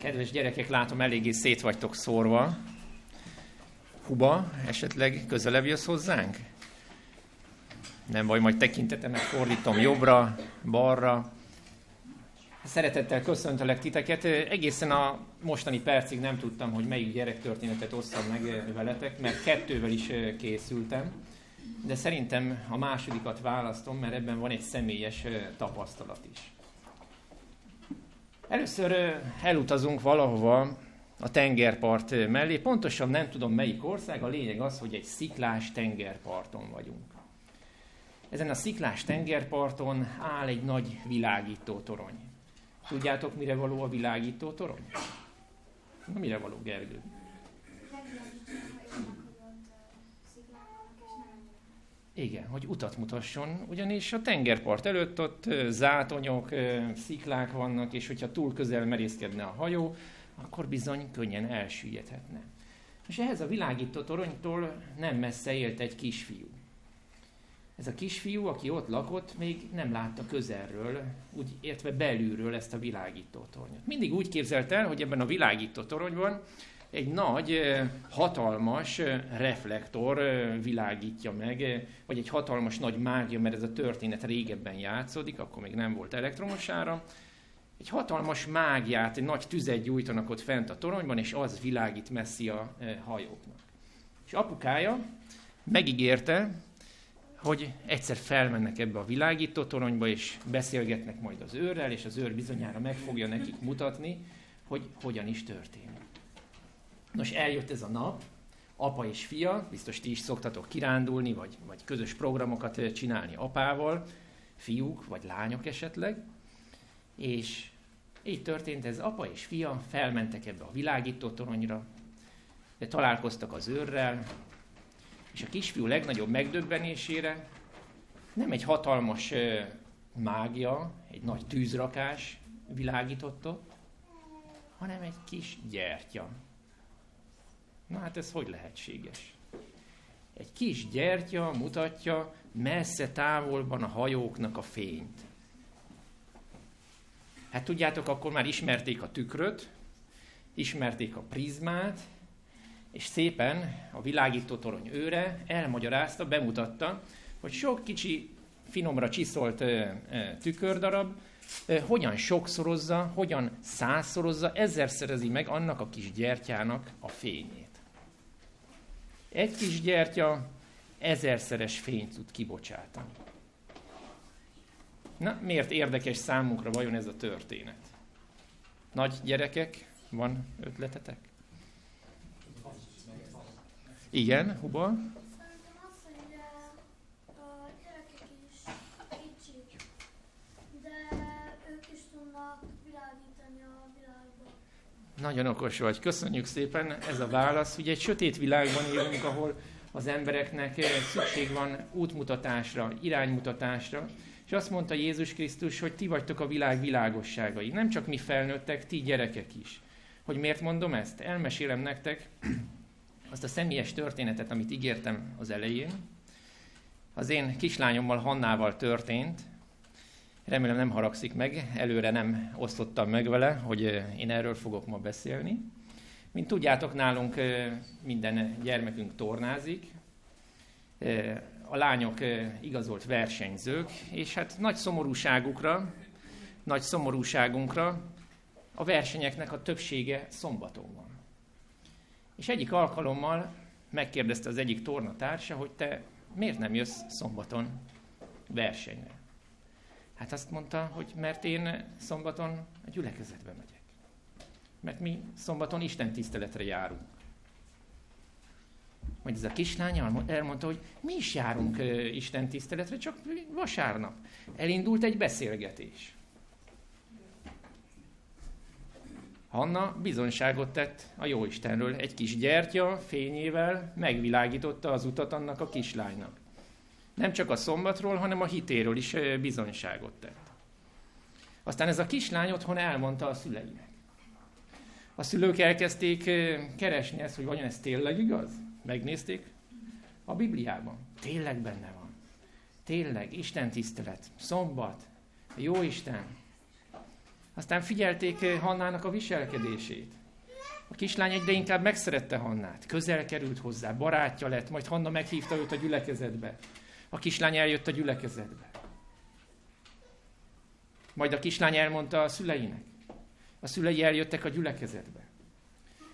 Kedves gyerekek, látom, eléggé szét vagytok szórva. Huba, esetleg közelebb jössz hozzánk? Nem baj, majd tekintetemet fordítom jobbra, balra. Szeretettel köszöntelek titeket. Egészen a mostani percig nem tudtam, hogy melyik gyerektörténetet osszam meg veletek, mert kettővel is készültem. De szerintem a másodikat választom, mert ebben van egy személyes tapasztalat is. Először elutazunk valahova a tengerpart mellé, pontosan nem tudom melyik ország, a lényeg az, hogy egy sziklás tengerparton vagyunk. Ezen a sziklás tengerparton áll egy nagy világító torony. Tudjátok, mire való a világító torony? Na, mire való, Gergő? Igen, hogy utat mutasson, ugyanis a tengerpart előtt ott zátonyok, sziklák vannak, és hogyha túl közel merészkedne a hajó, akkor bizony könnyen elsüllyedhetne. És ehhez a világító toronytól nem messze élt egy kisfiú. Ez a kisfiú, aki ott lakott, még nem látta közelről, úgy értve belülről ezt a világító tornyot. Mindig úgy képzelt el, hogy ebben a világító toronyban egy nagy, hatalmas reflektor világítja meg, vagy egy hatalmas nagy mágia, mert ez a történet régebben játszódik, akkor még nem volt elektromos ára. Egy hatalmas mágiát, egy nagy tüzet gyújtanak ott fent a toronyban, és az világít messzi a hajóknak. És apukája megígérte, hogy egyszer felmennek ebbe a világító toronyba, és beszélgetnek majd az őrrel, és az őr bizonyára meg fogja nekik mutatni, hogy hogyan is történik. Nos, eljött ez a nap, apa és fia, biztos ti is szoktatok kirándulni, vagy, vagy közös programokat csinálni apával, fiúk, vagy lányok esetleg, és így történt ez, apa és fia felmentek ebbe a világító toronyra, de találkoztak az őrrel, és a kisfiú legnagyobb megdöbbenésére nem egy hatalmas mágia, egy nagy tűzrakás világított ott, hanem egy kis gyertya, Na hát ez hogy lehetséges? Egy kis gyertya mutatja messze távolban a hajóknak a fényt. Hát tudjátok, akkor már ismerték a tükröt, ismerték a prizmát, és szépen a világító torony őre elmagyarázta, bemutatta, hogy sok kicsi, finomra csiszolt tükördarab hogyan sokszorozza, hogyan százszorozza, ezerszerezi meg annak a kis gyertyának a fényét. Egy kis gyertya ezerszeres fényt tud kibocsátani. Na, miért érdekes számunkra vajon ez a történet? Nagy gyerekek, van ötletetek? Igen, Huba? Nagyon okos vagy. Köszönjük szépen ez a válasz. Ugye egy sötét világban élünk, ahol az embereknek szükség van útmutatásra, iránymutatásra. És azt mondta Jézus Krisztus, hogy ti vagytok a világ világosságai. Nem csak mi felnőttek, ti gyerekek is. Hogy miért mondom ezt? Elmesélem nektek azt a személyes történetet, amit ígértem az elején. Az én kislányommal, Hannával történt, Remélem nem haragszik meg, előre nem osztottam meg vele, hogy én erről fogok ma beszélni. Mint tudjátok, nálunk minden gyermekünk tornázik, a lányok igazolt versenyzők, és hát nagy szomorúságukra, nagy szomorúságunkra a versenyeknek a többsége szombaton van. És egyik alkalommal megkérdezte az egyik tornatársa, hogy te miért nem jössz szombaton versenyre. Hát azt mondta, hogy mert én szombaton a gyülekezetbe megyek. Mert mi szombaton Isten tiszteletre járunk. Majd ez a kislány elmondta, hogy mi is járunk Isten tiszteletre, csak vasárnap. Elindult egy beszélgetés. Hanna bizonyságot tett a jó Istenről. Egy kis gyertya fényével megvilágította az utat annak a kislánynak. Nem csak a szombatról, hanem a hitéről is bizonyságot tett. Aztán ez a kislány otthon elmondta a szüleinek. A szülők elkezdték keresni ezt, hogy vajon ez tényleg igaz? Megnézték a Bibliában. Tényleg benne van. Tényleg, Isten tisztelet, szombat, jó Isten. Aztán figyelték Hannának a viselkedését. A kislány egyre inkább megszerette Hannát, közel került hozzá, barátja lett, majd Hanna meghívta őt a gyülekezetbe. A kislány eljött a gyülekezetbe. Majd a kislány elmondta a szüleinek. A szülei eljöttek a gyülekezetbe.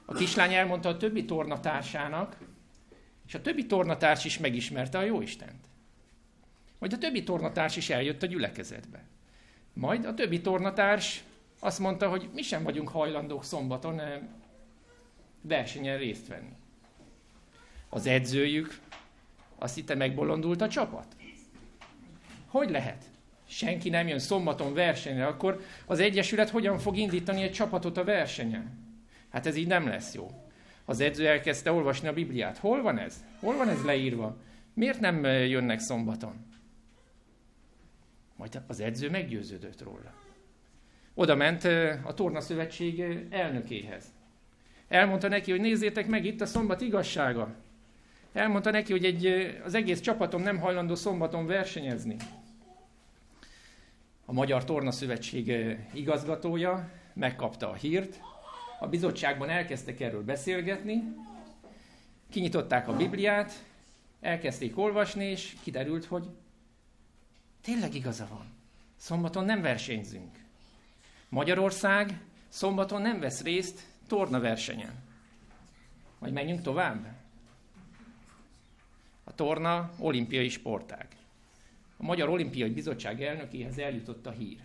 A kislány elmondta a többi tornatársának, és a többi tornatárs is megismerte a Jóistent. Majd a többi tornatárs is eljött a gyülekezetbe. Majd a többi tornatárs azt mondta, hogy mi sem vagyunk hajlandók szombaton eh, versenyen részt venni. Az edzőjük azt hitte megbolondult a csapat. Hogy lehet? Senki nem jön szombaton versenyre, akkor az Egyesület hogyan fog indítani egy csapatot a versenyen? Hát ez így nem lesz jó. Az edző elkezdte olvasni a Bibliát. Hol van ez? Hol van ez leírva? Miért nem jönnek szombaton? Majd az edző meggyőződött róla. Oda ment a Torna Szövetség elnökéhez. Elmondta neki, hogy nézzétek meg, itt a szombat igazsága. Elmondta neki, hogy egy, az egész csapatom nem hajlandó szombaton versenyezni. A Magyar Torna Szövetség igazgatója megkapta a hírt, a bizottságban elkezdtek erről beszélgetni, kinyitották a Bibliát, elkezdték olvasni, és kiderült, hogy tényleg igaza van. Szombaton nem versenyzünk. Magyarország szombaton nem vesz részt torna versenyen. Majd menjünk tovább. Torna olimpiai sportág. A Magyar Olimpiai Bizottság elnökéhez eljutott a hír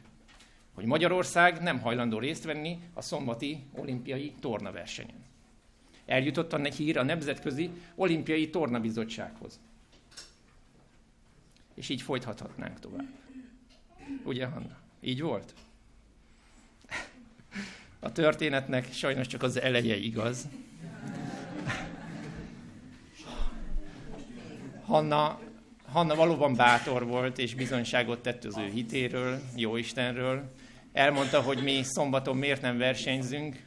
hogy Magyarország nem hajlandó részt venni a szombati olimpiai tornaversenyen. Eljutott a hír a Nemzetközi Olimpiai Tornabizottsághoz. És így folytathatnánk tovább. Ugye, Hanna? Így volt? A történetnek sajnos csak az eleje igaz. Hanna, Hanna valóban bátor volt, és bizonyságot tett az ő hitéről, jó Istenről, elmondta, hogy mi szombaton miért nem versenyzünk,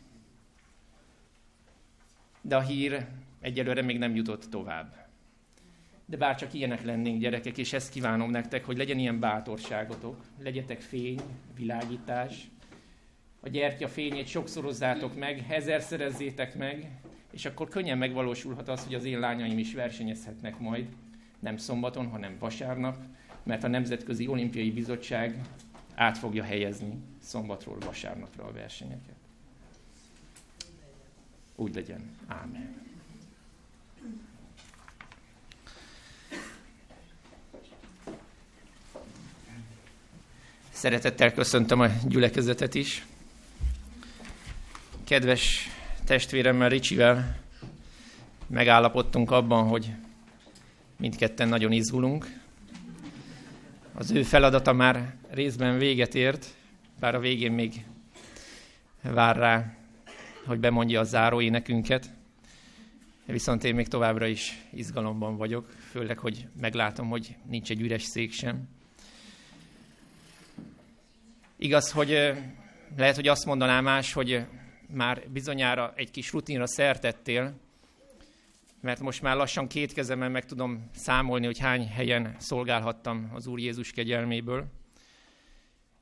de a hír egyelőre még nem jutott tovább. De bár csak ilyenek lennénk gyerekek, és ezt kívánom nektek, hogy legyen ilyen bátorságotok, legyetek fény, világítás, a gyertya fényét sokszorozzátok meg, ezerszerezzétek meg, és akkor könnyen megvalósulhat az, hogy az én lányaim is versenyezhetnek majd, nem szombaton, hanem vasárnap, mert a Nemzetközi Olimpiai Bizottság át fogja helyezni szombatról vasárnapra a versenyeket. Úgy legyen. Ámen. Szeretettel köszöntöm a gyülekezetet is. Kedves testvéremmel, Ricsivel megállapodtunk abban, hogy mindketten nagyon izgulunk. Az ő feladata már részben véget ért, bár a végén még vár rá, hogy bemondja a záró énekünket. Viszont én még továbbra is izgalomban vagyok, főleg, hogy meglátom, hogy nincs egy üres szék sem. Igaz, hogy lehet, hogy azt mondanám más, hogy már bizonyára egy kis rutinra szertettél, mert most már lassan két kezemen meg tudom számolni, hogy hány helyen szolgálhattam az Úr Jézus kegyelméből.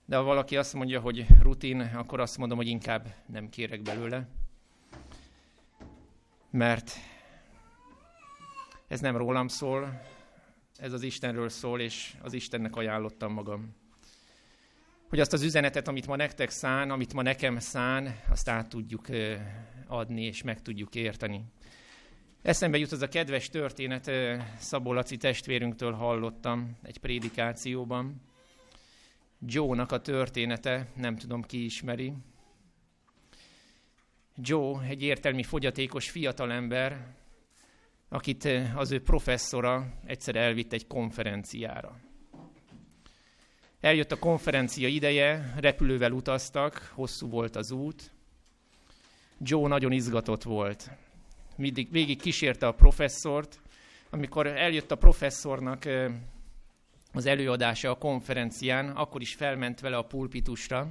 De ha valaki azt mondja, hogy rutin, akkor azt mondom, hogy inkább nem kérek belőle. Mert ez nem rólam szól, ez az Istenről szól, és az Istennek ajánlottam magam. Hogy azt az üzenetet, amit ma nektek szán, amit ma nekem szán, azt át tudjuk adni, és meg tudjuk érteni. Eszembe jut az a kedves történet, Szabó Laci testvérünktől hallottam egy prédikációban. Joe-nak a története, nem tudom ki ismeri. Joe egy értelmi fogyatékos fiatalember, akit az ő professzora egyszer elvitt egy konferenciára. Eljött a konferencia ideje, repülővel utaztak, hosszú volt az út. Joe nagyon izgatott volt mindig végig kísérte a professzort. Amikor eljött a professzornak az előadása a konferencián, akkor is felment vele a pulpitusra.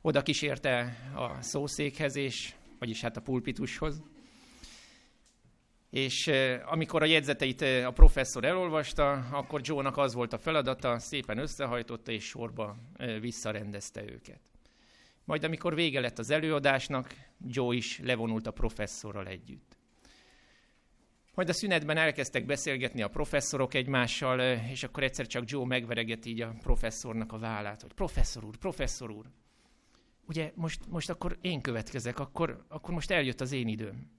Oda kísérte a szószékhez, és, vagyis hát a pulpitushoz. És amikor a jegyzeteit a professzor elolvasta, akkor Joe-nak az volt a feladata, szépen összehajtotta és sorba visszarendezte őket. Majd amikor vége lett az előadásnak, Joe is levonult a professzorral együtt. Majd a szünetben elkezdtek beszélgetni a professzorok egymással, és akkor egyszer csak Joe megvereget így a professzornak a vállát, hogy professzor úr, professzor úr, ugye most, most akkor én következek, akkor, akkor most eljött az én időm.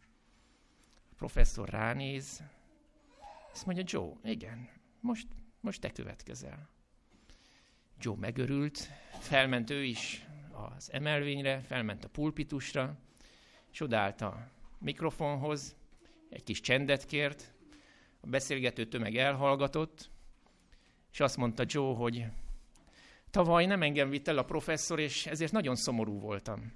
A professzor ránéz, azt mondja, Joe, igen, most, most te következel. Joe megörült, felment ő is az emelvényre, felment a pulpitusra, és odállt a mikrofonhoz, egy kis csendet kért, a beszélgető tömeg elhallgatott, és azt mondta Joe, hogy tavaly nem engem vitt el a professzor, és ezért nagyon szomorú voltam.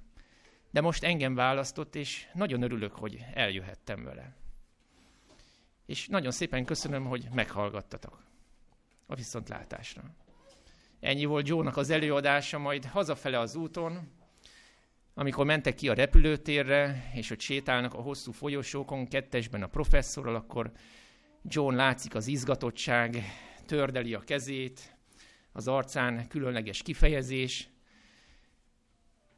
De most engem választott, és nagyon örülök, hogy eljöhettem vele. És nagyon szépen köszönöm, hogy meghallgattatok a viszontlátásra. Ennyi volt Joe-nak az előadása, majd hazafele az úton, amikor mentek ki a repülőtérre, és hogy sétálnak a hosszú folyosókon, kettesben a professzorral, akkor John látszik az izgatottság, tördeli a kezét, az arcán különleges kifejezés,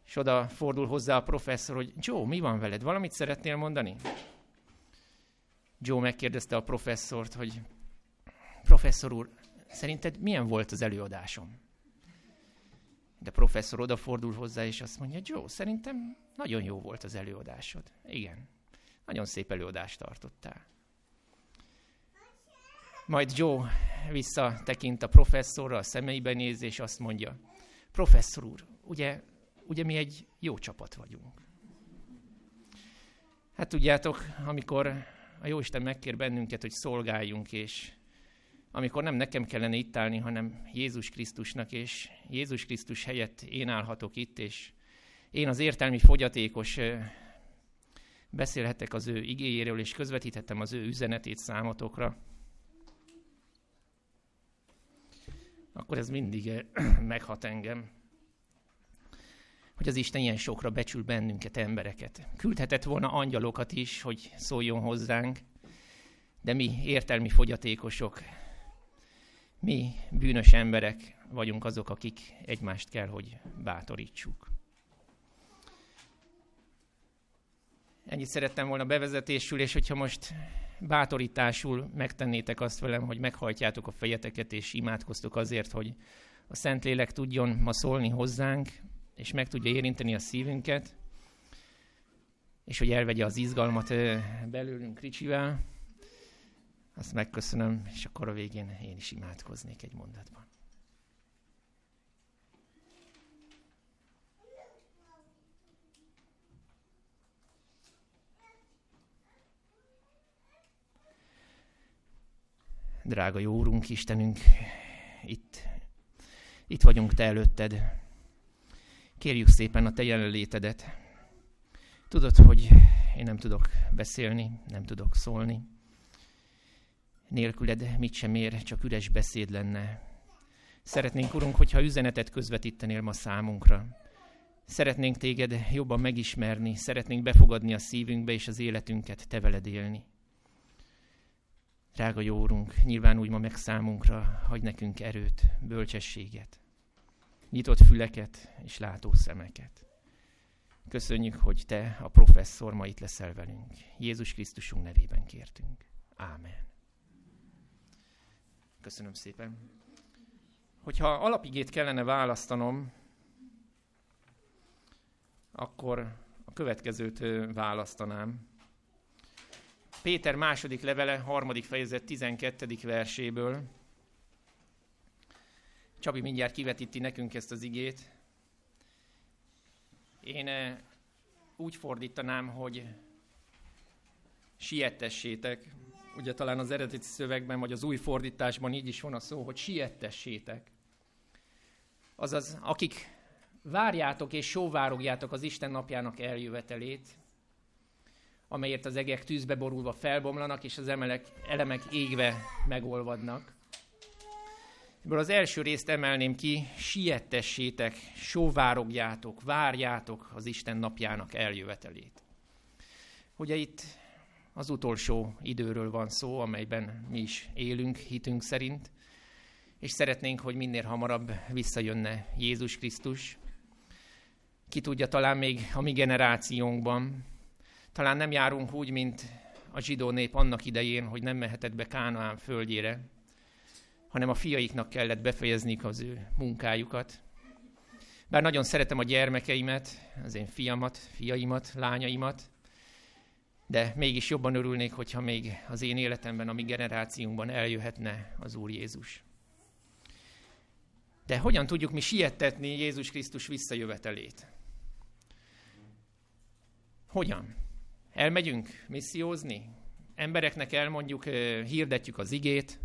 és oda fordul hozzá a professzor, hogy Joe, mi van veled? Valamit szeretnél mondani? Joe megkérdezte a professzort, hogy professzor úr, szerinted milyen volt az előadásom? De professzor odafordul hozzá, és azt mondja, Joe, szerintem nagyon jó volt az előadásod. Igen, nagyon szép előadást tartottál. Majd Joe visszatekint a professzorra, a szemeibe néz, és azt mondja, professzor úr, ugye, ugye mi egy jó csapat vagyunk. Hát tudjátok, amikor a Jóisten megkér bennünket, hogy szolgáljunk, és amikor nem nekem kellene itt állni, hanem Jézus Krisztusnak, és Jézus Krisztus helyett én állhatok itt, és én az értelmi fogyatékos beszélhetek az ő igéjéről, és közvetíthetem az ő üzenetét számotokra, akkor ez mindig meghat engem, hogy az Isten ilyen sokra becsül bennünket, embereket. Küldhetett volna angyalokat is, hogy szóljon hozzánk, de mi értelmi fogyatékosok, mi bűnös emberek vagyunk azok, akik egymást kell, hogy bátorítsuk. Ennyit szerettem volna bevezetésül, és hogyha most bátorításul megtennétek azt velem, hogy meghajtjátok a fejeteket, és imádkoztok azért, hogy a Szentlélek tudjon ma szólni hozzánk, és meg tudja érinteni a szívünket, és hogy elvegye az izgalmat belőlünk Ricsivel, azt megköszönöm, és akkor a végén én is imádkoznék egy mondatban. Drága jó Úrunk, Istenünk, itt, itt vagyunk Te előtted. Kérjük szépen a Te jelenlétedet. Tudod, hogy én nem tudok beszélni, nem tudok szólni. Nélküled mit sem ér, csak üres beszéd lenne. Szeretnénk, Urunk, hogyha üzenetet közvetítenél ma számunkra. Szeretnénk téged jobban megismerni, szeretnénk befogadni a szívünkbe és az életünket te veled élni. Drága jó Úrunk, nyilván úgy ma meg számunkra, hagy nekünk erőt, bölcsességet, nyitott füleket és látó szemeket. Köszönjük, hogy Te, a professzor, ma itt leszel velünk. Jézus Krisztusunk nevében kértünk. Ámen. Köszönöm szépen. Hogyha alapigét kellene választanom, akkor a következőt választanám. Péter második levele, harmadik fejezet, 12. verséből. Csabi mindjárt kivetíti nekünk ezt az igét. Én úgy fordítanám, hogy siettessétek. Ugye talán az eredeti szövegben, vagy az új fordításban így is van a szó, hogy siettessétek. Azaz, akik várjátok és sóvárogjátok az Isten napjának eljövetelét, amelyért az egek tűzbe borulva felbomlanak, és az emelek, elemek égve megolvadnak. Ebből az első részt emelném ki, siettessétek, sóvárogjátok, várjátok az Isten napjának eljövetelét. Ugye itt az utolsó időről van szó, amelyben mi is élünk hitünk szerint, és szeretnénk, hogy minél hamarabb visszajönne Jézus Krisztus. Ki tudja, talán még a mi generációnkban. Talán nem járunk úgy, mint a zsidó nép annak idején, hogy nem mehetett be Kánaán földjére, hanem a fiaiknak kellett befejezniük az ő munkájukat. Bár nagyon szeretem a gyermekeimet, az én fiamat, fiaimat, lányaimat, de mégis jobban örülnék, hogyha még az én életemben, a mi generációnkban eljöhetne az Úr Jézus. De hogyan tudjuk mi siettetni Jézus Krisztus visszajövetelét? Hogyan? Elmegyünk missziózni? Embereknek elmondjuk, hirdetjük az igét,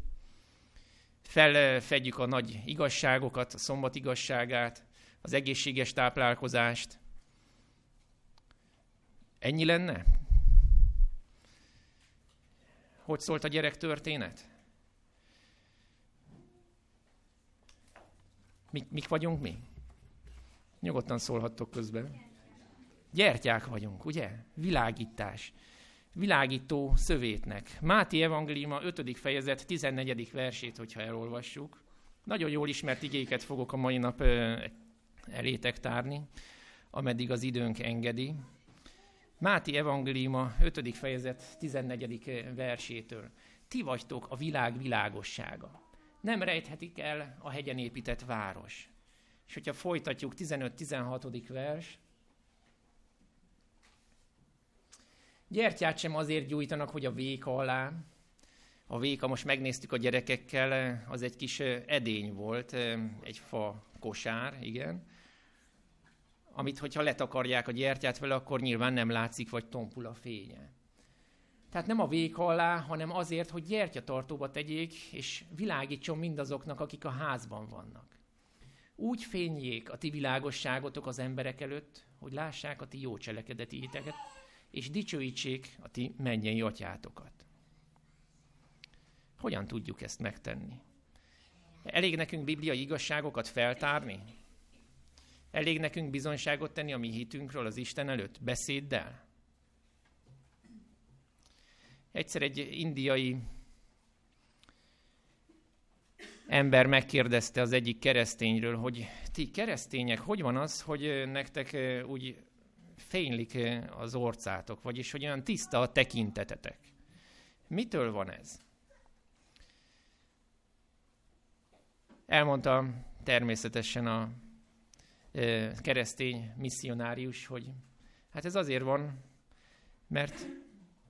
felfedjük a nagy igazságokat, a szombat igazságát, az egészséges táplálkozást. Ennyi lenne? Hogy szólt a gyerek történet? Mik, mik vagyunk mi? Nyugodtan szólhattok közben. Gyertyák vagyunk, ugye? Világítás. Világító szövétnek. Máti evangéliuma 5. fejezet 14. versét, hogyha elolvassuk. Nagyon jól ismert igéket fogok a mai nap elétek tárni, ameddig az időnk engedi. Máti evangéliuma 5. fejezet 14. versétől. Ti vagytok a világ világossága. Nem rejthetik el a hegyen épített város. És hogyha folytatjuk 15-16. vers, Gyertyát sem azért gyújtanak, hogy a véka alá. A véka, most megnéztük a gyerekekkel, az egy kis edény volt, egy fa kosár, igen. Amit, hogyha letakarják a gyertyát vele, akkor nyilván nem látszik, vagy tompul a fénye. Tehát nem a véka alá, hanem azért, hogy gyertyatartóba tegyék, és világítson mindazoknak, akik a házban vannak. Úgy fényjék a ti világosságotok az emberek előtt, hogy lássák a ti jó cselekedetéteket, és dicsőítsék a ti mennyei atyátokat. Hogyan tudjuk ezt megtenni? Elég nekünk bibliai igazságokat feltárni? Elég nekünk bizonyságot tenni a mi hitünkről az Isten előtt beszéddel? Egyszer egy indiai ember megkérdezte az egyik keresztényről, hogy ti keresztények, hogy van az, hogy nektek úgy fénylik az orcátok, vagyis hogy olyan tiszta a tekintetetek. Mitől van ez? Elmondta természetesen a keresztény misszionárius, hogy hát ez azért van, mert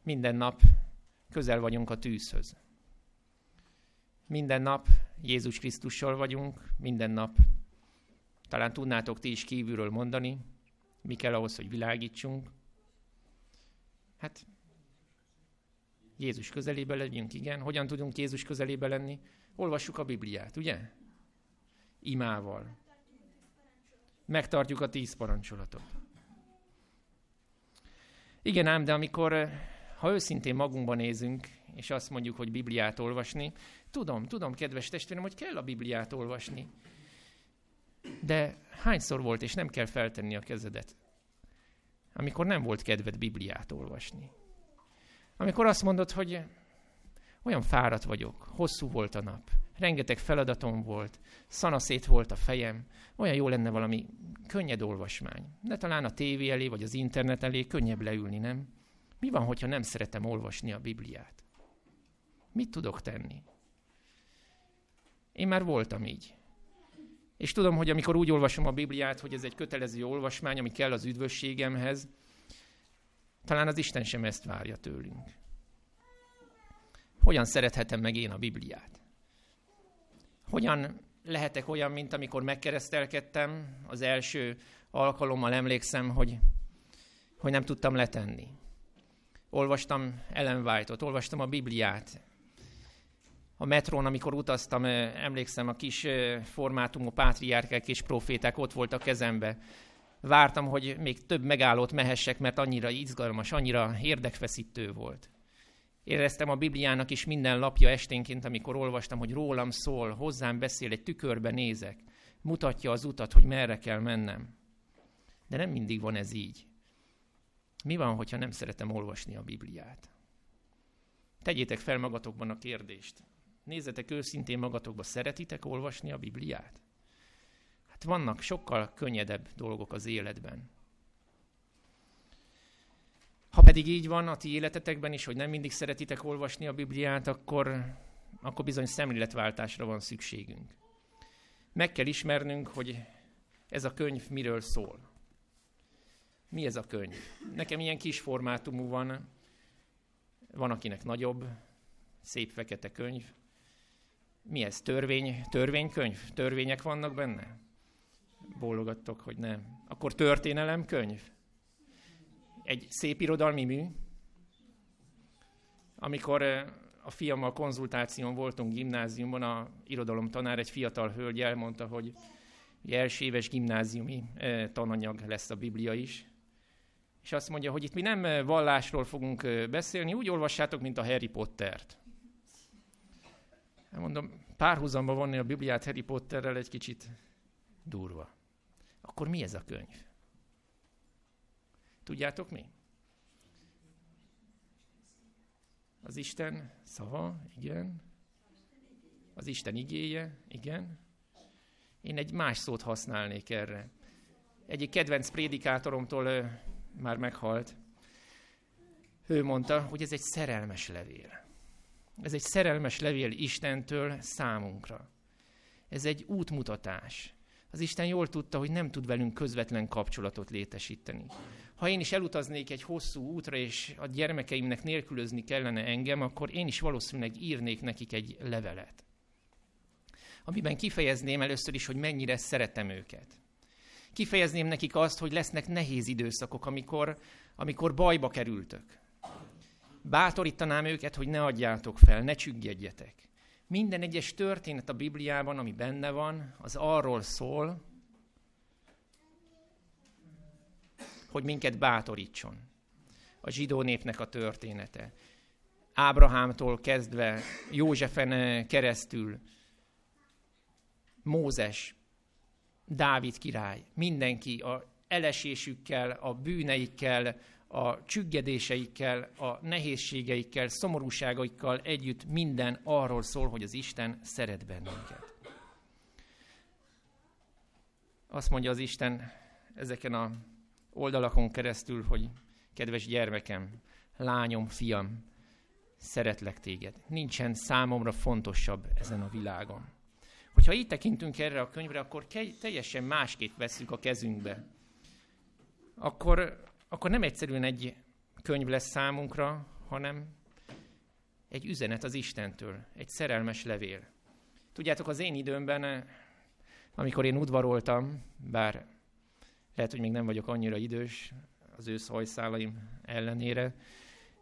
minden nap közel vagyunk a tűzhöz. Minden nap Jézus Krisztussal vagyunk, minden nap talán tudnátok ti is kívülről mondani, mi kell ahhoz, hogy világítsunk? Hát Jézus közelébe legyünk, igen. Hogyan tudunk Jézus közelébe lenni? Olvassuk a Bibliát, ugye? Imával. Megtartjuk a tíz parancsolatot. Igen ám, de amikor, ha őszintén magunkban nézünk, és azt mondjuk, hogy Bibliát olvasni, tudom, tudom, kedves testvérem, hogy kell a Bibliát olvasni. De hányszor volt, és nem kell feltenni a kezedet, amikor nem volt kedved Bibliát olvasni? Amikor azt mondod, hogy olyan fáradt vagyok, hosszú volt a nap, rengeteg feladatom volt, szanaszét volt a fejem, olyan jó lenne valami könnyed olvasmány. De talán a tévé elé vagy az internet elé könnyebb leülni, nem? Mi van, hogyha nem szeretem olvasni a Bibliát? Mit tudok tenni? Én már voltam így. És tudom, hogy amikor úgy olvasom a Bibliát, hogy ez egy kötelező olvasmány, ami kell az üdvösségemhez, talán az Isten sem ezt várja tőlünk. Hogyan szerethetem meg én a Bibliát? Hogyan lehetek olyan, mint amikor megkeresztelkedtem, az első alkalommal emlékszem, hogy, hogy nem tudtam letenni. Olvastam Ellen White-ot, olvastam a Bibliát, a metrón, amikor utaztam, emlékszem, a kis formátumú pátriárkák és proféták ott voltak kezembe. Vártam, hogy még több megállót mehessek, mert annyira izgalmas, annyira érdekfeszítő volt. Éreztem a Bibliának is minden lapja esténként, amikor olvastam, hogy rólam szól, hozzám beszél, egy tükörbe nézek, mutatja az utat, hogy merre kell mennem. De nem mindig van ez így. Mi van, hogyha nem szeretem olvasni a Bibliát? Tegyétek fel magatokban a kérdést. Nézzetek őszintén magatokba, szeretitek olvasni a Bibliát? Hát vannak sokkal könnyedebb dolgok az életben. Ha pedig így van a ti életetekben is, hogy nem mindig szeretitek olvasni a Bibliát, akkor, akkor bizony szemléletváltásra van szükségünk. Meg kell ismernünk, hogy ez a könyv miről szól. Mi ez a könyv? Nekem ilyen kis formátumú van, van akinek nagyobb, szép fekete könyv. Mi ez? Törvény, törvénykönyv? Törvények vannak benne? Bólogattok, hogy nem. Akkor történelem könyv? Egy szép irodalmi mű? Amikor eh, a fiammal konzultáción voltunk gimnáziumban, a irodalomtanár, egy fiatal hölgy elmondta, hogy első éves gimnáziumi eh, tananyag lesz a Biblia is. És azt mondja, hogy itt mi nem eh, vallásról fogunk beszélni, úgy olvassátok, mint a Harry Pottert. Mondom, párhuzamba vonni a Bibliát Harry Potterrel egy kicsit durva. Akkor mi ez a könyv? Tudjátok mi? Az Isten szava, igen. Az Isten igéje, igen. Én egy más szót használnék erre. Egyik kedvenc prédikátoromtól már meghalt. Ő mondta, hogy ez egy szerelmes levél. Ez egy szerelmes levél Istentől számunkra. Ez egy útmutatás. Az Isten jól tudta, hogy nem tud velünk közvetlen kapcsolatot létesíteni. Ha én is elutaznék egy hosszú útra, és a gyermekeimnek nélkülözni kellene engem, akkor én is valószínűleg írnék nekik egy levelet. Amiben kifejezném először is, hogy mennyire szeretem őket. Kifejezném nekik azt, hogy lesznek nehéz időszakok, amikor, amikor bajba kerültök. Bátorítanám őket, hogy ne adjátok fel, ne csüggedjetek. Minden egyes történet a Bibliában, ami benne van, az arról szól, hogy minket bátorítson. A zsidó népnek a története. Ábrahámtól kezdve, Józsefen keresztül, Mózes, Dávid király, mindenki a elesésükkel, a bűneikkel, a csüggedéseikkel, a nehézségeikkel, szomorúságaikkal együtt minden arról szól, hogy az Isten szeret bennünket. Azt mondja az Isten ezeken a oldalakon keresztül, hogy kedves gyermekem, lányom, fiam, szeretlek téged. Nincsen számomra fontosabb ezen a világon. Hogyha így tekintünk erre a könyvre, akkor teljesen másképp veszük a kezünkbe. Akkor akkor nem egyszerűen egy könyv lesz számunkra, hanem egy üzenet az Istentől, egy szerelmes levél. Tudjátok, az én időmben, amikor én udvaroltam, bár lehet, hogy még nem vagyok annyira idős az ősz hajszálaim ellenére,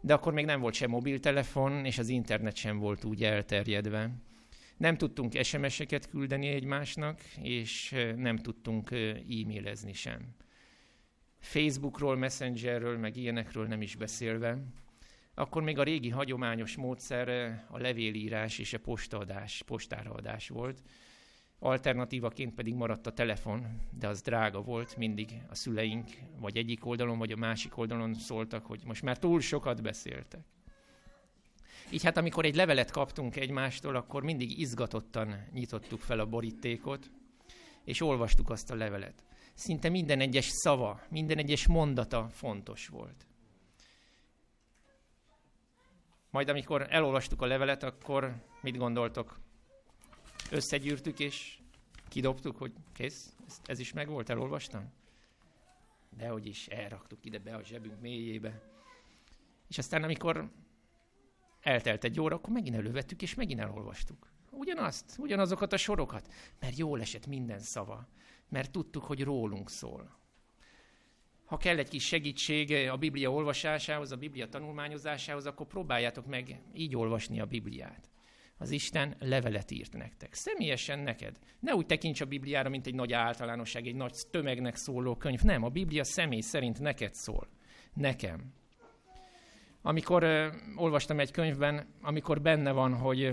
de akkor még nem volt sem mobiltelefon, és az internet sem volt úgy elterjedve. Nem tudtunk SMS-eket küldeni egymásnak, és nem tudtunk e-mailezni sem. Facebookról, Messengerről, meg ilyenekről nem is beszélve, akkor még a régi hagyományos módszer a levélírás és a postaadás, postáraadás volt. Alternatívaként pedig maradt a telefon, de az drága volt, mindig a szüleink vagy egyik oldalon, vagy a másik oldalon szóltak, hogy most már túl sokat beszéltek. Így hát amikor egy levelet kaptunk egymástól, akkor mindig izgatottan nyitottuk fel a borítékot, és olvastuk azt a levelet szinte minden egyes szava, minden egyes mondata fontos volt. Majd amikor elolvastuk a levelet, akkor mit gondoltok? Összegyűrtük és kidobtuk, hogy kész, ez is megvolt, elolvastam? Dehogy is, elraktuk ide be a zsebünk mélyébe. És aztán amikor eltelt egy óra, akkor megint elővettük, és megint elolvastuk. Ugyanazt, ugyanazokat a sorokat, mert jól esett minden szava mert tudtuk, hogy rólunk szól. Ha kell egy kis segítség a Biblia olvasásához, a Biblia tanulmányozásához, akkor próbáljátok meg így olvasni a Bibliát. Az Isten levelet írt nektek. Személyesen neked. Ne úgy tekints a Bibliára, mint egy nagy általánosság, egy nagy tömegnek szóló könyv. Nem, a Biblia személy szerint neked szól. Nekem. Amikor uh, olvastam egy könyvben, amikor benne van, hogy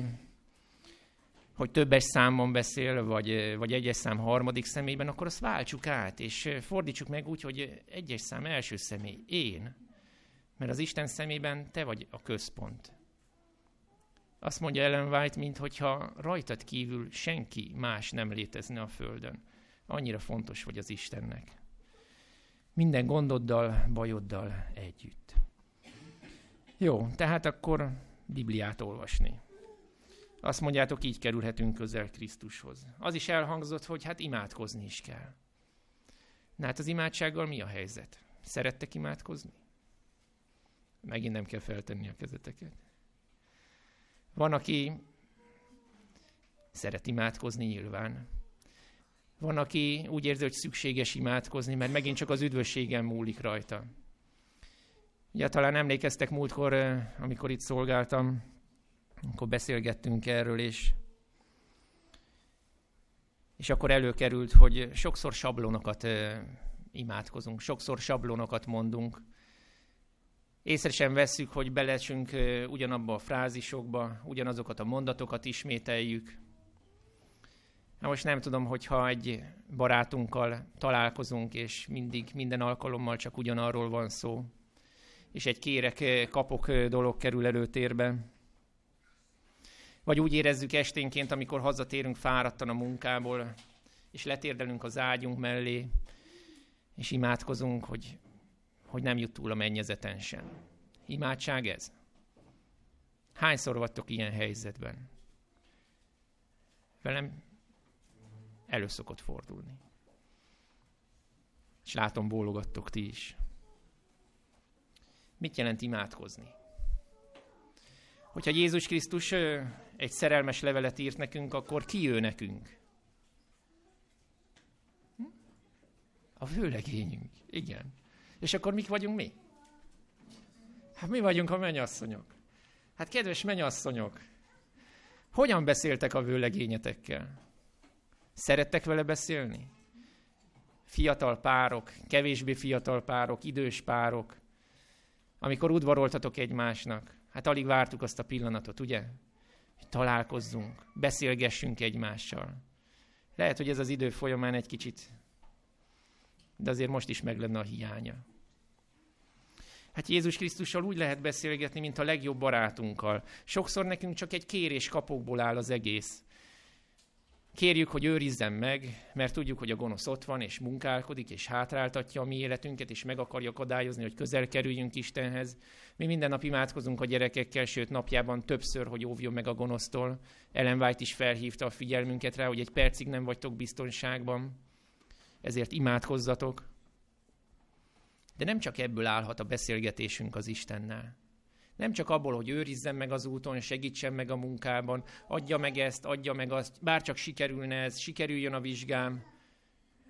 hogy többes számon beszél, vagy, vagy egyes szám harmadik személyben, akkor azt váltsuk át, és fordítsuk meg úgy, hogy egyes szám első személy, én. Mert az Isten szemében te vagy a központ. Azt mondja Ellen White, mintha rajtad kívül senki más nem létezne a Földön. Annyira fontos vagy az Istennek. Minden gondoddal, bajoddal együtt. Jó, tehát akkor Bibliát olvasni. Azt mondjátok, így kerülhetünk közel Krisztushoz. Az is elhangzott, hogy hát imádkozni is kell. Na hát az imádsággal mi a helyzet? Szerettek imádkozni? Megint nem kell feltenni a kezeteket. Van, aki szeret imádkozni nyilván. Van, aki úgy érzi, hogy szükséges imádkozni, mert megint csak az üdvösségem múlik rajta. Ugye talán emlékeztek múltkor, amikor itt szolgáltam, akkor beszélgettünk erről, és, és akkor előkerült, hogy sokszor sablonokat imádkozunk, sokszor sablonokat mondunk. Észre sem vesszük, hogy belesünk ugyanabba a frázisokba, ugyanazokat a mondatokat ismételjük. Na most nem tudom, hogyha egy barátunkkal találkozunk, és mindig, minden alkalommal csak ugyanarról van szó, és egy kérek, kapok dolog kerül előtérbe, vagy úgy érezzük esténként, amikor hazatérünk fáradtan a munkából, és letérdelünk az ágyunk mellé, és imádkozunk, hogy, hogy nem jut túl a mennyezeten sem. Imádság ez? Hányszor vagytok ilyen helyzetben? Velem elő szokott fordulni. És látom, bólogattok ti is. Mit jelent imádkozni? Hogyha Jézus Krisztus egy szerelmes levelet írt nekünk, akkor ki ő nekünk? Hm? A vőlegényünk. Igen. És akkor mik vagyunk mi? Hát mi vagyunk a menyasszonyok. Hát kedves menyasszonyok, hogyan beszéltek a vőlegényetekkel? Szerettek vele beszélni? Fiatal párok, kevésbé fiatal párok, idős párok, amikor udvaroltatok egymásnak. Hát alig vártuk azt a pillanatot, ugye? Találkozzunk, beszélgessünk egymással. Lehet, hogy ez az idő folyamán egy kicsit, de azért most is meg lenne a hiánya. Hát Jézus Krisztussal úgy lehet beszélgetni, mint a legjobb barátunkkal. Sokszor nekünk csak egy kérés kapokból áll az egész. Kérjük, hogy őrizzen meg, mert tudjuk, hogy a gonosz ott van, és munkálkodik, és hátráltatja a mi életünket, és meg akarja akadályozni, hogy közel kerüljünk Istenhez. Mi minden nap imádkozunk a gyerekekkel, sőt napjában többször, hogy óvjon meg a gonosztól. Ellen White is felhívta a figyelmünket rá, hogy egy percig nem vagytok biztonságban. Ezért imádkozzatok. De nem csak ebből állhat a beszélgetésünk az Istennel. Nem csak abból, hogy őrizzen meg az úton, segítsen meg a munkában, adja meg ezt, adja meg azt, bár csak sikerülne ez, sikerüljön a vizsgám.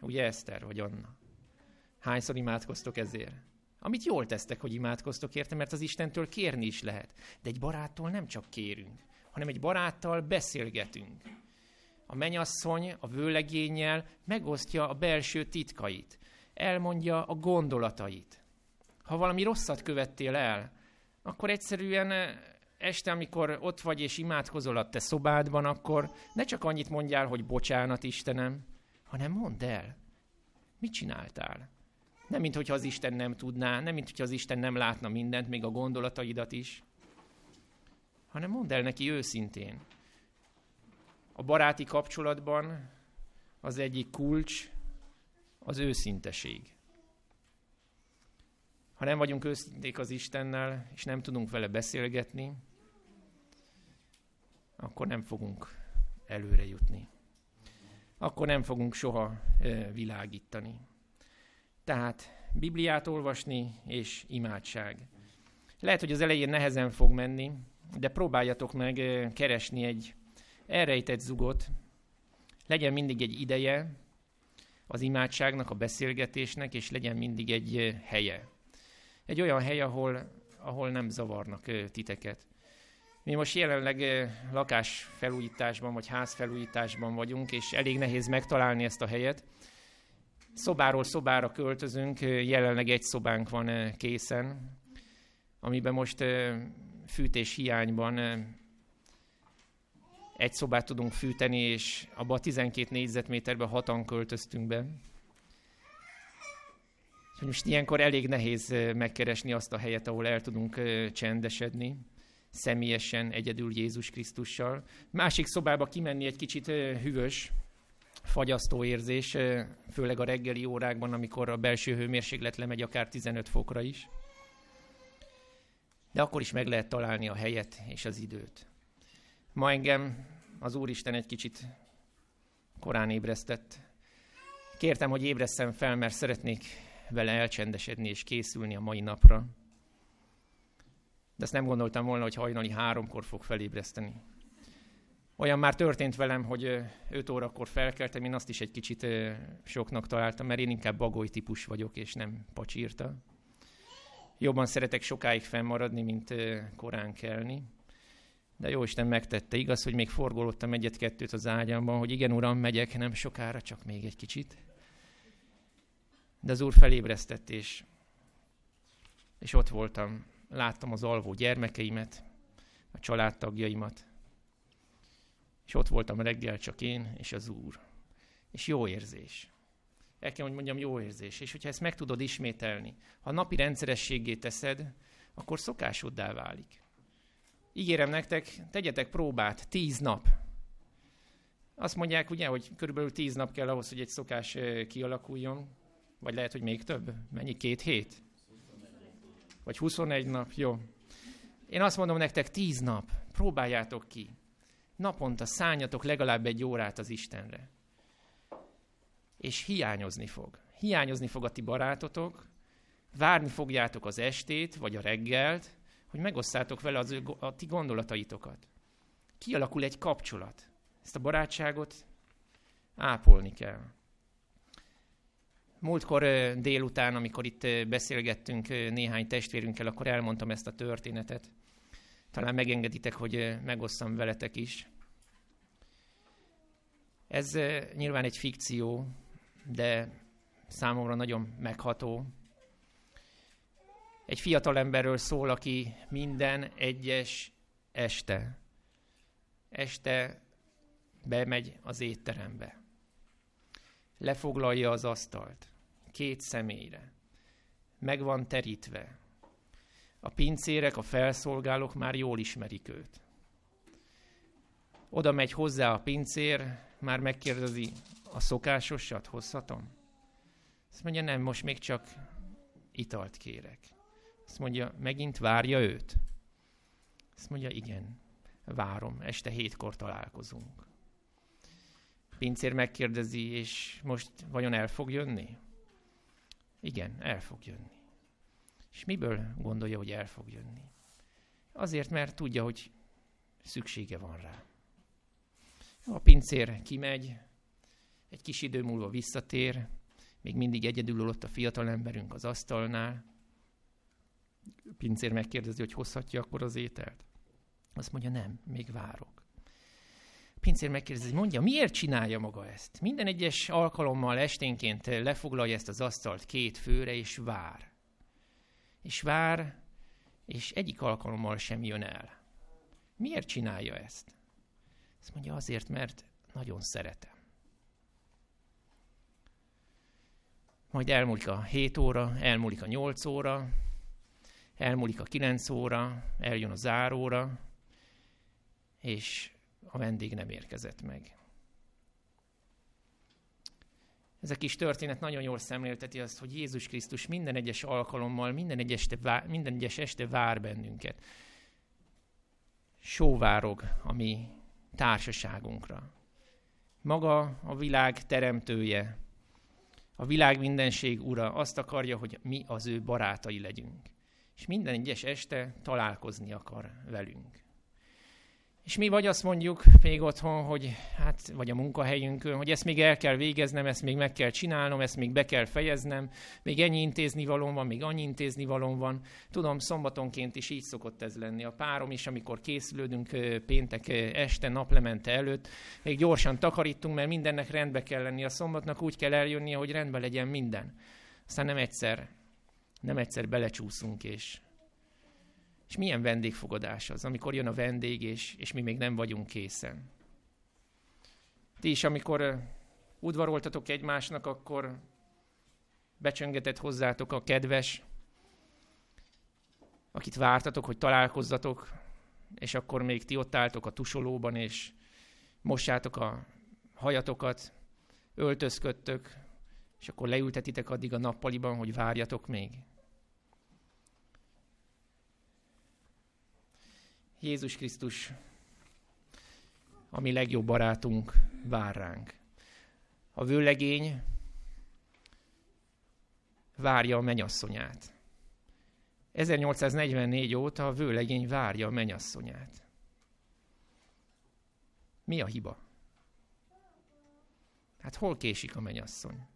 Ugye Eszter vagy Anna? Hányszor imádkoztok ezért? Amit jól tesztek, hogy imádkoztok érte, mert az Istentől kérni is lehet. De egy baráttól nem csak kérünk, hanem egy baráttal beszélgetünk. A menyasszony a vőlegénnyel megosztja a belső titkait, elmondja a gondolatait. Ha valami rosszat követtél el, akkor egyszerűen este, amikor ott vagy és imádkozol a te szobádban, akkor ne csak annyit mondjál, hogy bocsánat Istenem, hanem mondd el, mit csináltál. Nem, mint hogyha az Isten nem tudná, nem, mint hogyha az Isten nem látna mindent, még a gondolataidat is, hanem mondd el neki őszintén. A baráti kapcsolatban az egyik kulcs az őszinteség. Ha nem vagyunk őszinték az Istennel, és nem tudunk vele beszélgetni, akkor nem fogunk előre jutni. Akkor nem fogunk soha világítani. Tehát Bibliát olvasni és imádság. Lehet, hogy az elején nehezen fog menni, de próbáljatok meg keresni egy elrejtett zugot. Legyen mindig egy ideje az imádságnak, a beszélgetésnek, és legyen mindig egy helye egy olyan hely, ahol, ahol nem zavarnak titeket. Mi most jelenleg lakásfelújításban vagy házfelújításban vagyunk, és elég nehéz megtalálni ezt a helyet. Szobáról szobára költözünk, jelenleg egy szobánk van készen, amiben most fűtés hiányban egy szobát tudunk fűteni, és abba a 12 négyzetméterbe hatan költöztünk be. Most ilyenkor elég nehéz megkeresni azt a helyet, ahol el tudunk csendesedni, személyesen, egyedül Jézus Krisztussal. Másik szobába kimenni egy kicsit hűvös, fagyasztó érzés, főleg a reggeli órákban, amikor a belső hőmérséklet lemegy akár 15 fokra is. De akkor is meg lehet találni a helyet és az időt. Ma engem az Úristen egy kicsit korán ébresztett. Kértem, hogy ébresszem fel, mert szeretnék vele elcsendesedni és készülni a mai napra. De ezt nem gondoltam volna, hogy hajnali háromkor fog felébreszteni. Olyan már történt velem, hogy 5 órakor felkeltem, én azt is egy kicsit soknak találtam, mert én inkább bagoly típus vagyok, és nem pacsírta. Jobban szeretek sokáig fennmaradni, mint korán kelni. De jó Isten megtette. Igaz, hogy még forgolódtam egyet-kettőt az ágyamban, hogy igen, uram, megyek nem sokára, csak még egy kicsit. De az úr felébresztett, és, és ott voltam. Láttam az alvó gyermekeimet, a családtagjaimat, és ott voltam reggel csak én és az Úr. És jó érzés. El kell, hogy mondjam, jó érzés. És hogyha ezt meg tudod ismételni, ha napi rendszerességé teszed, akkor szokásoddá válik. Ígérem nektek, tegyetek próbát, tíz nap. Azt mondják ugye, hogy körülbelül tíz nap kell ahhoz, hogy egy szokás kialakuljon. Vagy lehet, hogy még több. Mennyi? Két hét? Vagy 21 nap? Jó. Én azt mondom nektek, tíz nap. Próbáljátok ki naponta szálljatok legalább egy órát az Istenre. És hiányozni fog. Hiányozni fog a ti barátotok, várni fogjátok az estét, vagy a reggelt, hogy megosztátok vele az ő, a ti gondolataitokat. Kialakul egy kapcsolat. Ezt a barátságot ápolni kell. Múltkor délután, amikor itt beszélgettünk néhány testvérünkkel, akkor elmondtam ezt a történetet. Talán megengeditek, hogy megosszam veletek is. Ez nyilván egy fikció, de számomra nagyon megható. Egy fiatal emberről szól, aki minden egyes este, este bemegy az étterembe. Lefoglalja az asztalt, két személyre. Meg van terítve. A pincérek, a felszolgálók már jól ismerik őt. Oda megy hozzá a pincér, már megkérdezi, a szokásosat hozhatom? Azt mondja, nem, most még csak italt kérek. Azt mondja, megint várja őt? Azt mondja, igen, várom, este hétkor találkozunk. Pincér megkérdezi, és most vajon el fog jönni? Igen, el fog jönni. És miből gondolja, hogy el fog jönni? Azért, mert tudja, hogy szüksége van rá. A pincér kimegy, egy kis idő múlva visszatér, még mindig egyedül ott a fiatal emberünk az asztalnál. A pincér megkérdezi, hogy hozhatja akkor az ételt. Azt mondja, nem, még várok. Pincér megkérdezi, mondja, miért csinálja maga ezt? Minden egyes alkalommal esténként lefoglalja ezt az asztalt két főre, és vár. És vár, és egyik alkalommal sem jön el. Miért csinálja ezt? Azt mondja, azért, mert nagyon szeretem. Majd elmúlik a 7 óra, elmúlik a 8 óra, elmúlik a 9 óra, eljön a záróra, és a vendég nem érkezett meg. Ez a kis történet nagyon jól szemlélteti azt, hogy Jézus Krisztus minden egyes alkalommal, minden egyes este, minden egyes este vár bennünket. Sóvárog a mi társaságunkra. Maga a világ teremtője, a világ mindenség ura azt akarja, hogy mi az ő barátai legyünk. És minden egyes este találkozni akar velünk. És mi vagy azt mondjuk még otthon, hogy hát, vagy a munkahelyünkön, hogy ezt még el kell végeznem, ezt még meg kell csinálnom, ezt még be kell fejeznem, még ennyi intézni valóm van, még annyi intézni valóm van. Tudom, szombatonként is így szokott ez lenni. A párom is, amikor készülődünk péntek este, naplemente előtt, még gyorsan takarítunk, mert mindennek rendbe kell lenni. A szombatnak úgy kell eljönnie, hogy rendben legyen minden. Aztán nem egyszer, nem egyszer belecsúszunk, és és milyen vendégfogadás az, amikor jön a vendég, és, és mi még nem vagyunk készen. Ti is, amikor udvaroltatok egymásnak, akkor becsöngetett hozzátok a kedves, akit vártatok, hogy találkozzatok, és akkor még ti ott álltok a tusolóban, és mossátok a hajatokat, öltözködtök, és akkor leültetitek addig a nappaliban, hogy várjatok még. Jézus Krisztus, a legjobb barátunk vár ránk. A vőlegény várja a menyasszonyát. 1844 óta a vőlegény várja a menyasszonyát. Mi a hiba? Hát hol késik a menyasszony?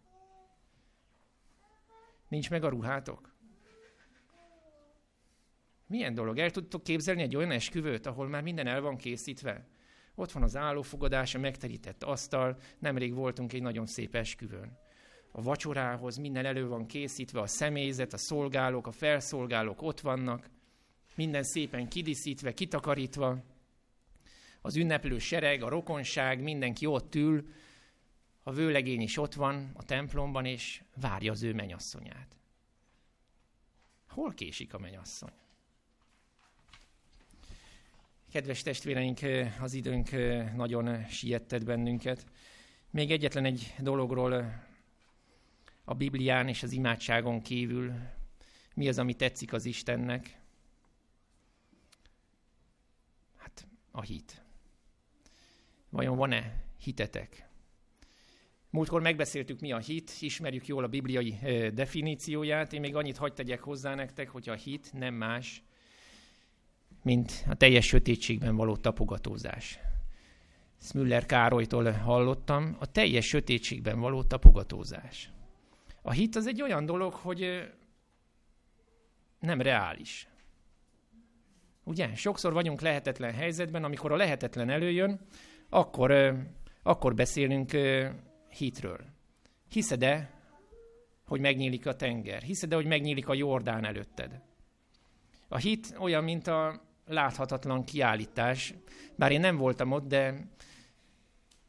Nincs meg a ruhátok? Milyen dolog? El tudtok képzelni egy olyan esküvőt, ahol már minden el van készítve? Ott van az állófogadás, a megterített asztal, nemrég voltunk egy nagyon szép esküvőn. A vacsorához minden elő van készítve, a személyzet, a szolgálók, a felszolgálók ott vannak, minden szépen kidíszítve, kitakarítva, az ünneplő sereg, a rokonság, mindenki ott ül, a vőlegény is ott van a templomban, és várja az ő menyasszonyát. Hol késik a menyasszony? Kedves testvéreink, az időnk nagyon siettet bennünket. Még egyetlen egy dologról a Biblián és az imádságon kívül mi az, ami tetszik az Istennek? Hát a hit. Vajon van-e hitetek? Múltkor megbeszéltük, mi a hit, ismerjük jól a bibliai definícióját. Én még annyit hagyd tegyek hozzá nektek, hogy a hit nem más, mint a teljes sötétségben való tapogatózás. Ezt Müller Károlytól hallottam, a teljes sötétségben való tapogatózás. A hit az egy olyan dolog, hogy nem reális. Ugye? Sokszor vagyunk lehetetlen helyzetben, amikor a lehetetlen előjön, akkor, akkor beszélünk hitről. Hiszed-e, hogy megnyílik a tenger? Hiszed-e, hogy megnyílik a Jordán előtted? A hit olyan, mint a láthatatlan kiállítás. Bár én nem voltam ott, de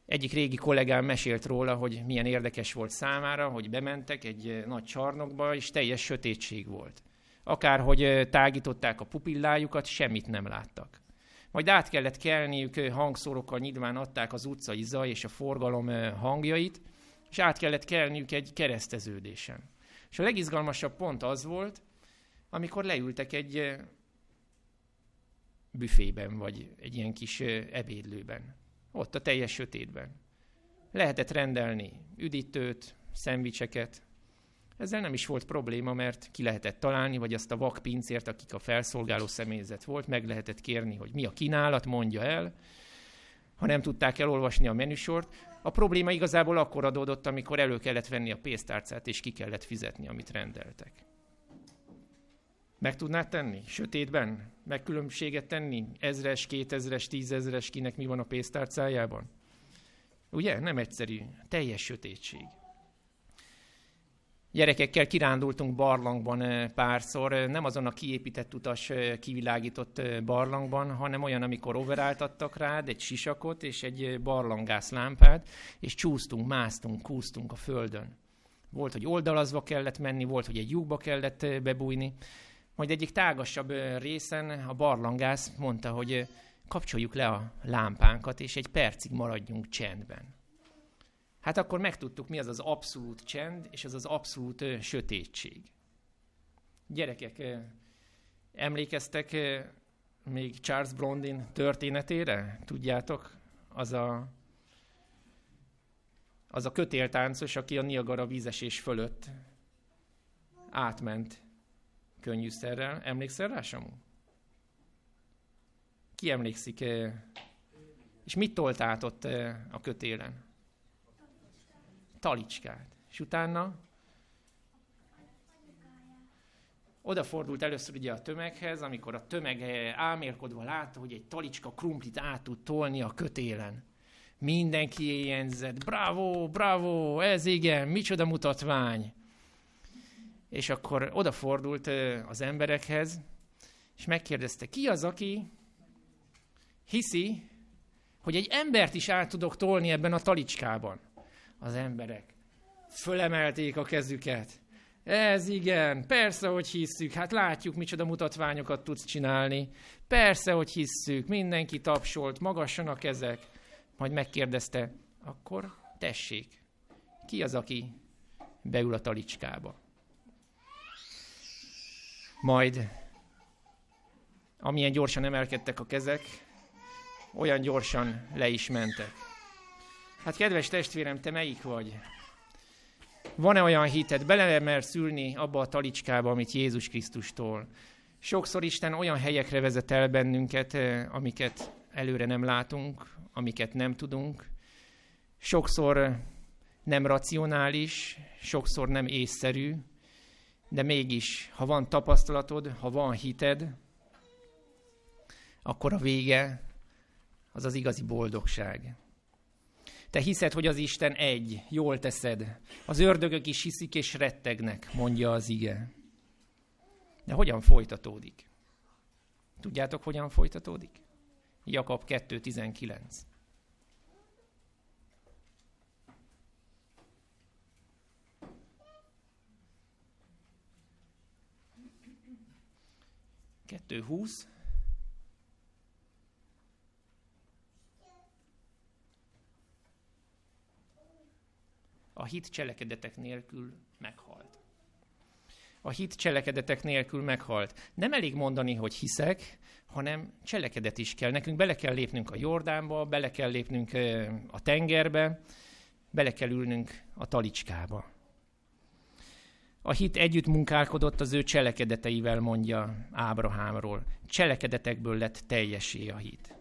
egyik régi kollégám mesélt róla, hogy milyen érdekes volt számára, hogy bementek egy nagy csarnokba, és teljes sötétség volt. Akárhogy tágították a pupillájukat, semmit nem láttak. Majd át kellett kelniük, hangszórokkal nyilván adták az utcai zaj és a forgalom hangjait, és át kellett kelniük egy kereszteződésen. És a legizgalmasabb pont az volt, amikor leültek egy büfében, vagy egy ilyen kis ebédlőben. Ott a teljes sötétben. Lehetett rendelni üdítőt, szendvicseket. Ezzel nem is volt probléma, mert ki lehetett találni, vagy azt a vakpincért, akik a felszolgáló személyzet volt, meg lehetett kérni, hogy mi a kínálat, mondja el. Ha nem tudták elolvasni a menüsort, a probléma igazából akkor adódott, amikor elő kellett venni a pénztárcát, és ki kellett fizetni, amit rendeltek. Meg tudnád tenni? Sötétben? Megkülönbséget tenni? Ezres, kétezres, tízezres, kinek mi van a pénztárcájában? Ugye? Nem egyszerű. Teljes sötétség. Gyerekekkel kirándultunk barlangban eh, párszor, eh, nem azon a kiépített utas eh, kivilágított barlangban, hanem olyan, amikor overáltattak rád egy sisakot és egy barlangászlámpát, és csúsztunk, másztunk, kúztunk a földön. Volt, hogy oldalazva kellett menni, volt, hogy egy lyukba kellett bebújni, majd egyik tágasabb részen a barlangász mondta, hogy kapcsoljuk le a lámpánkat, és egy percig maradjunk csendben. Hát akkor megtudtuk, mi az az abszolút csend, és az az abszolút sötétség. Gyerekek, emlékeztek még Charles Blondin történetére? Tudjátok? Az a, az a kötéltáncos, aki a Niagara vízesés fölött átment könnyűszerrel. Emlékszel rá, Samu? Ki emlékszik? Eh, és mit tolt ott eh, a kötélen? Talicskát. És utána odafordult először ugye a tömeghez, amikor a tömeg eh, álmélkodva látta, hogy egy talicska krumplit át tud tolni a kötélen. Mindenki éjjenzett, bravo, bravo, ez igen, micsoda mutatvány és akkor odafordult az emberekhez, és megkérdezte, ki az, aki hiszi, hogy egy embert is át tudok tolni ebben a talicskában. Az emberek fölemelték a kezüket. Ez igen, persze, hogy hisszük, hát látjuk, micsoda mutatványokat tudsz csinálni. Persze, hogy hisszük, mindenki tapsolt, magasan a kezek. Majd megkérdezte, akkor tessék, Ki az, aki beül a talicskába? Majd, amilyen gyorsan emelkedtek a kezek, olyan gyorsan le is mentek. Hát kedves testvérem, te melyik vagy? Van-e olyan hited, bele mersz ülni abba a talicskába, amit Jézus Krisztustól? Sokszor Isten olyan helyekre vezet el bennünket, eh, amiket előre nem látunk, amiket nem tudunk. Sokszor nem racionális, sokszor nem észszerű, de mégis, ha van tapasztalatod, ha van hited, akkor a vége az az igazi boldogság. Te hiszed, hogy az Isten egy, jól teszed. Az ördögök is hiszik és rettegnek, mondja az ige. De hogyan folytatódik? Tudjátok, hogyan folytatódik? Jakab 2.19. Kettő húsz. A hit cselekedetek nélkül meghalt. A hit cselekedetek nélkül meghalt. Nem elég mondani, hogy hiszek, hanem cselekedet is kell. Nekünk bele kell lépnünk a Jordánba, bele kell lépnünk a tengerbe, bele kell ülnünk a talicskába. A hit együtt munkálkodott az ő cselekedeteivel, mondja Ábrahámról. Cselekedetekből lett teljesé a hit.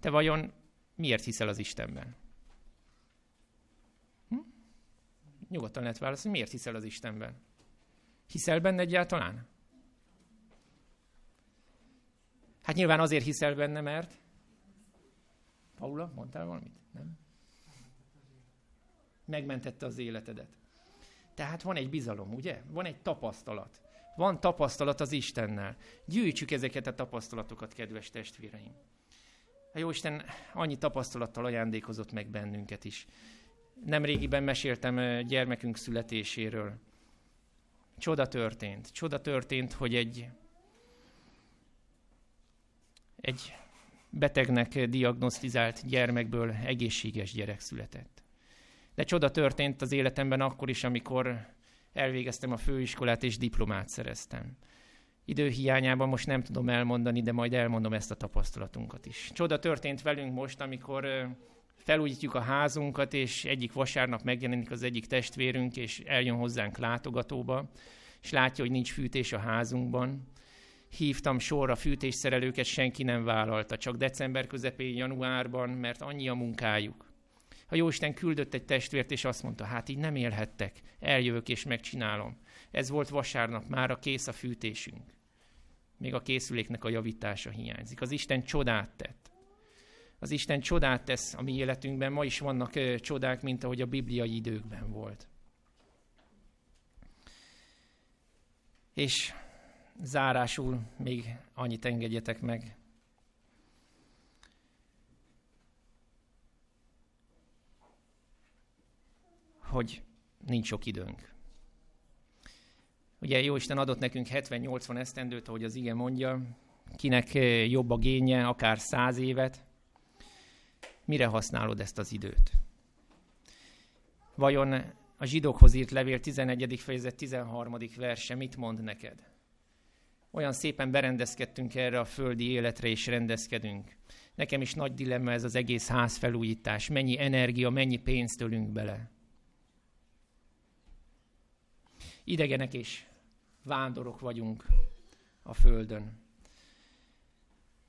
Te vajon miért hiszel az Istenben? Hm? Nyugodtan lehet válaszolni, miért hiszel az Istenben? Hiszel benne egyáltalán? Hát nyilván azért hiszel benne, mert... Paula, mondtál valamit? Nem? Megmentette az életedet. Tehát van egy bizalom, ugye? Van egy tapasztalat. Van tapasztalat az Istennel. Gyűjtsük ezeket a tapasztalatokat, kedves testvéreim. A Jóisten annyi tapasztalattal ajándékozott meg bennünket is. Nem régiben meséltem gyermekünk születéséről. Csoda történt. Csoda történt, hogy egy egy betegnek diagnosztizált gyermekből egészséges gyerek született. De csoda történt az életemben akkor is, amikor elvégeztem a főiskolát és diplomát szereztem. Időhiányában most nem tudom elmondani, de majd elmondom ezt a tapasztalatunkat is. Csoda történt velünk most, amikor felújítjuk a házunkat, és egyik vasárnap megjelenik az egyik testvérünk, és eljön hozzánk látogatóba, és látja, hogy nincs fűtés a házunkban, hívtam sorra fűtésszerelőket, senki nem vállalta, csak december közepén, januárban, mert annyi a munkájuk. A Jóisten küldött egy testvért, és azt mondta, hát így nem élhettek, eljövök és megcsinálom. Ez volt vasárnap, már a kész a fűtésünk. Még a készüléknek a javítása hiányzik. Az Isten csodát tett. Az Isten csodát tesz a mi életünkben. Ma is vannak ö, csodák, mint ahogy a bibliai időkben volt. És zárásul még annyit engedjetek meg. Hogy nincs sok időnk. Ugye Jóisten adott nekünk 70-80 esztendőt, ahogy az ige mondja, kinek jobb a génje, akár száz évet. Mire használod ezt az időt? Vajon a zsidókhoz írt levél 11. fejezet 13. verse mit mond neked? olyan szépen berendezkedtünk erre a földi életre, és rendezkedünk. Nekem is nagy dilemma ez az egész házfelújítás. Mennyi energia, mennyi pénzt ölünk bele. Idegenek és vándorok vagyunk a földön.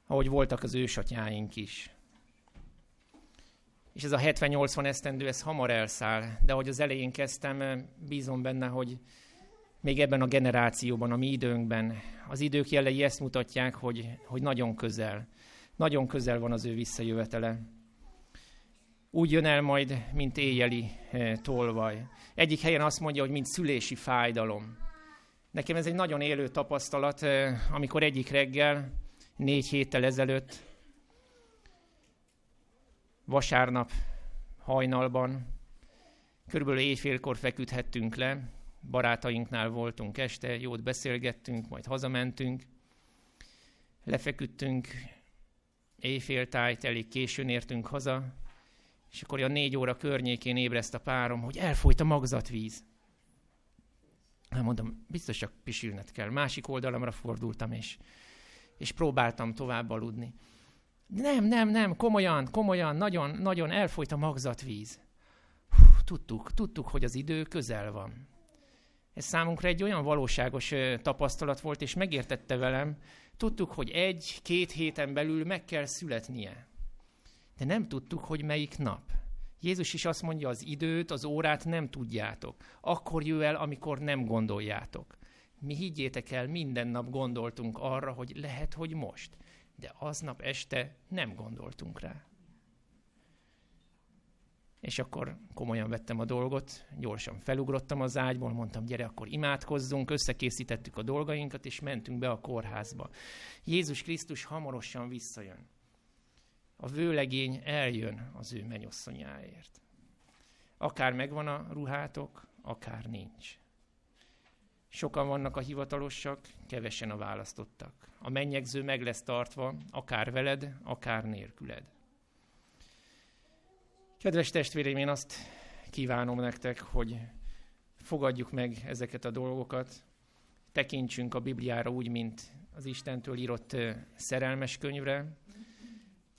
Ahogy voltak az ősatyáink is. És ez a 70-80 esztendő, ez hamar elszáll. De ahogy az elején kezdtem, bízom benne, hogy még ebben a generációban, a mi időnkben. Az idők jelei ezt mutatják, hogy, hogy nagyon közel. Nagyon közel van az ő visszajövetele. Úgy jön el majd, mint éjjeli eh, tolvaj. Egyik helyen azt mondja, hogy mint szülési fájdalom. Nekem ez egy nagyon élő tapasztalat, eh, amikor egyik reggel, négy héttel ezelőtt, vasárnap hajnalban, körülbelül éjfélkor feküdhettünk le, barátainknál voltunk este, jót beszélgettünk, majd hazamentünk, lefeküdtünk, éjféltájt, elég későn értünk haza, És akkor a négy óra környékén ébreszt a párom, hogy elfolyt a magzatvíz. Hát mondom, biztos csak pisilned kell. Másik oldalamra fordultam, és, és próbáltam tovább aludni. Nem, nem, nem, komolyan, komolyan, nagyon, nagyon elfolyt a magzatvíz. Tudtuk, tudtuk, hogy az idő közel van. Ez számunkra egy olyan valóságos tapasztalat volt, és megértette velem, tudtuk, hogy egy-két héten belül meg kell születnie. De nem tudtuk, hogy melyik nap. Jézus is azt mondja, az időt, az órát nem tudjátok. Akkor jöjj el, amikor nem gondoljátok. Mi higgyétek el, minden nap gondoltunk arra, hogy lehet, hogy most. De aznap este nem gondoltunk rá. És akkor komolyan vettem a dolgot, gyorsan felugrottam az ágyból, mondtam, gyere, akkor imádkozzunk, összekészítettük a dolgainkat, és mentünk be a kórházba. Jézus Krisztus hamarosan visszajön. A vőlegény eljön az ő menyosszonyáért. Akár megvan a ruhátok, akár nincs. Sokan vannak a hivatalosak, kevesen a választottak. A mennyegző meg lesz tartva, akár veled, akár nélküled. Kedves testvéreim, én azt kívánom nektek, hogy fogadjuk meg ezeket a dolgokat, tekintsünk a Bibliára úgy, mint az Istentől írott szerelmes könyvre,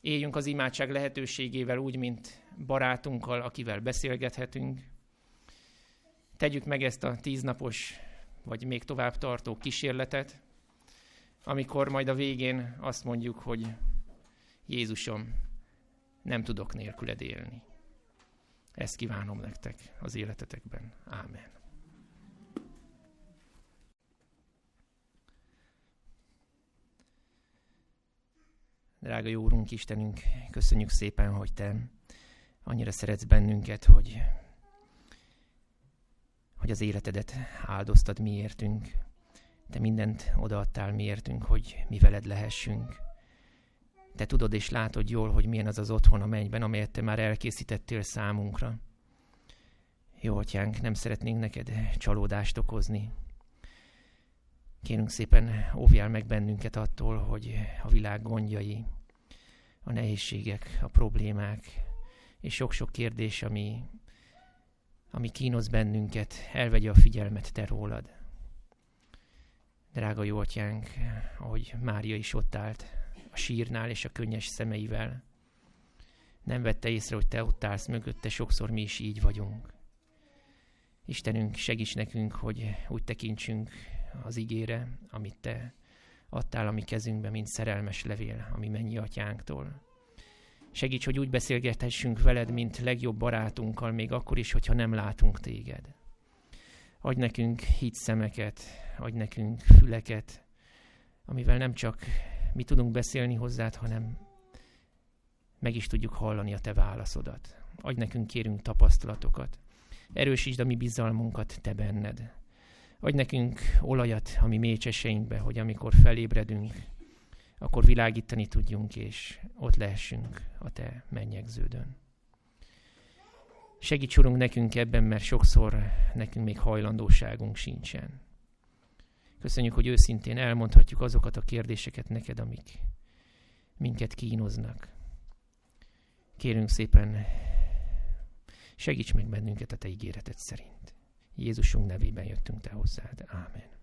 éljünk az imádság lehetőségével úgy, mint barátunkkal, akivel beszélgethetünk. Tegyük meg ezt a tíznapos, vagy még tovább tartó kísérletet, amikor majd a végén azt mondjuk, hogy Jézusom, nem tudok nélküled élni. Ezt kívánom nektek az életetekben. Ámen. Drága jó Úrunk, Istenünk, köszönjük szépen, hogy Te annyira szeretsz bennünket, hogy, hogy az életedet áldoztad miértünk. Te mindent odaadtál miértünk, hogy mi veled lehessünk. Te tudod és látod jól, hogy milyen az az otthon a mennyben, amelyet Te már elkészítettél számunkra. Jó, atyánk, nem szeretnénk neked csalódást okozni. Kérünk szépen, óvjál meg bennünket attól, hogy a világ gondjai, a nehézségek, a problémák, és sok-sok kérdés, ami, ami kínoz bennünket, elvegye a figyelmet te rólad. Drága jó atyánk, ahogy Mária is ott állt a sírnál és a könnyes szemeivel, nem vette észre, hogy te ott állsz mögötte, sokszor mi is így vagyunk. Istenünk, segíts nekünk, hogy úgy tekintsünk az igére, amit te adtál a mi kezünkbe, mint szerelmes levél, ami mennyi atyánktól. Segíts, hogy úgy beszélgethessünk veled, mint legjobb barátunkkal, még akkor is, hogyha nem látunk téged. Adj nekünk hitszemeket, adj nekünk füleket, amivel nem csak mi tudunk beszélni hozzád, hanem meg is tudjuk hallani a te válaszodat. Adj nekünk, kérünk tapasztalatokat. Erősítsd a mi bizalmunkat te benned. Adj nekünk olajat a mi mécseseinkbe, hogy amikor felébredünk, akkor világítani tudjunk, és ott lehessünk a Te mennyegződön. Segíts, Urunk, nekünk ebben, mert sokszor nekünk még hajlandóságunk sincsen. Köszönjük, hogy őszintén elmondhatjuk azokat a kérdéseket neked, amik minket kínoznak. Kérünk szépen, segíts meg bennünket a Te ígéreted szerint. Jézusunk nevében jöttünk Te hozzád. Ámen.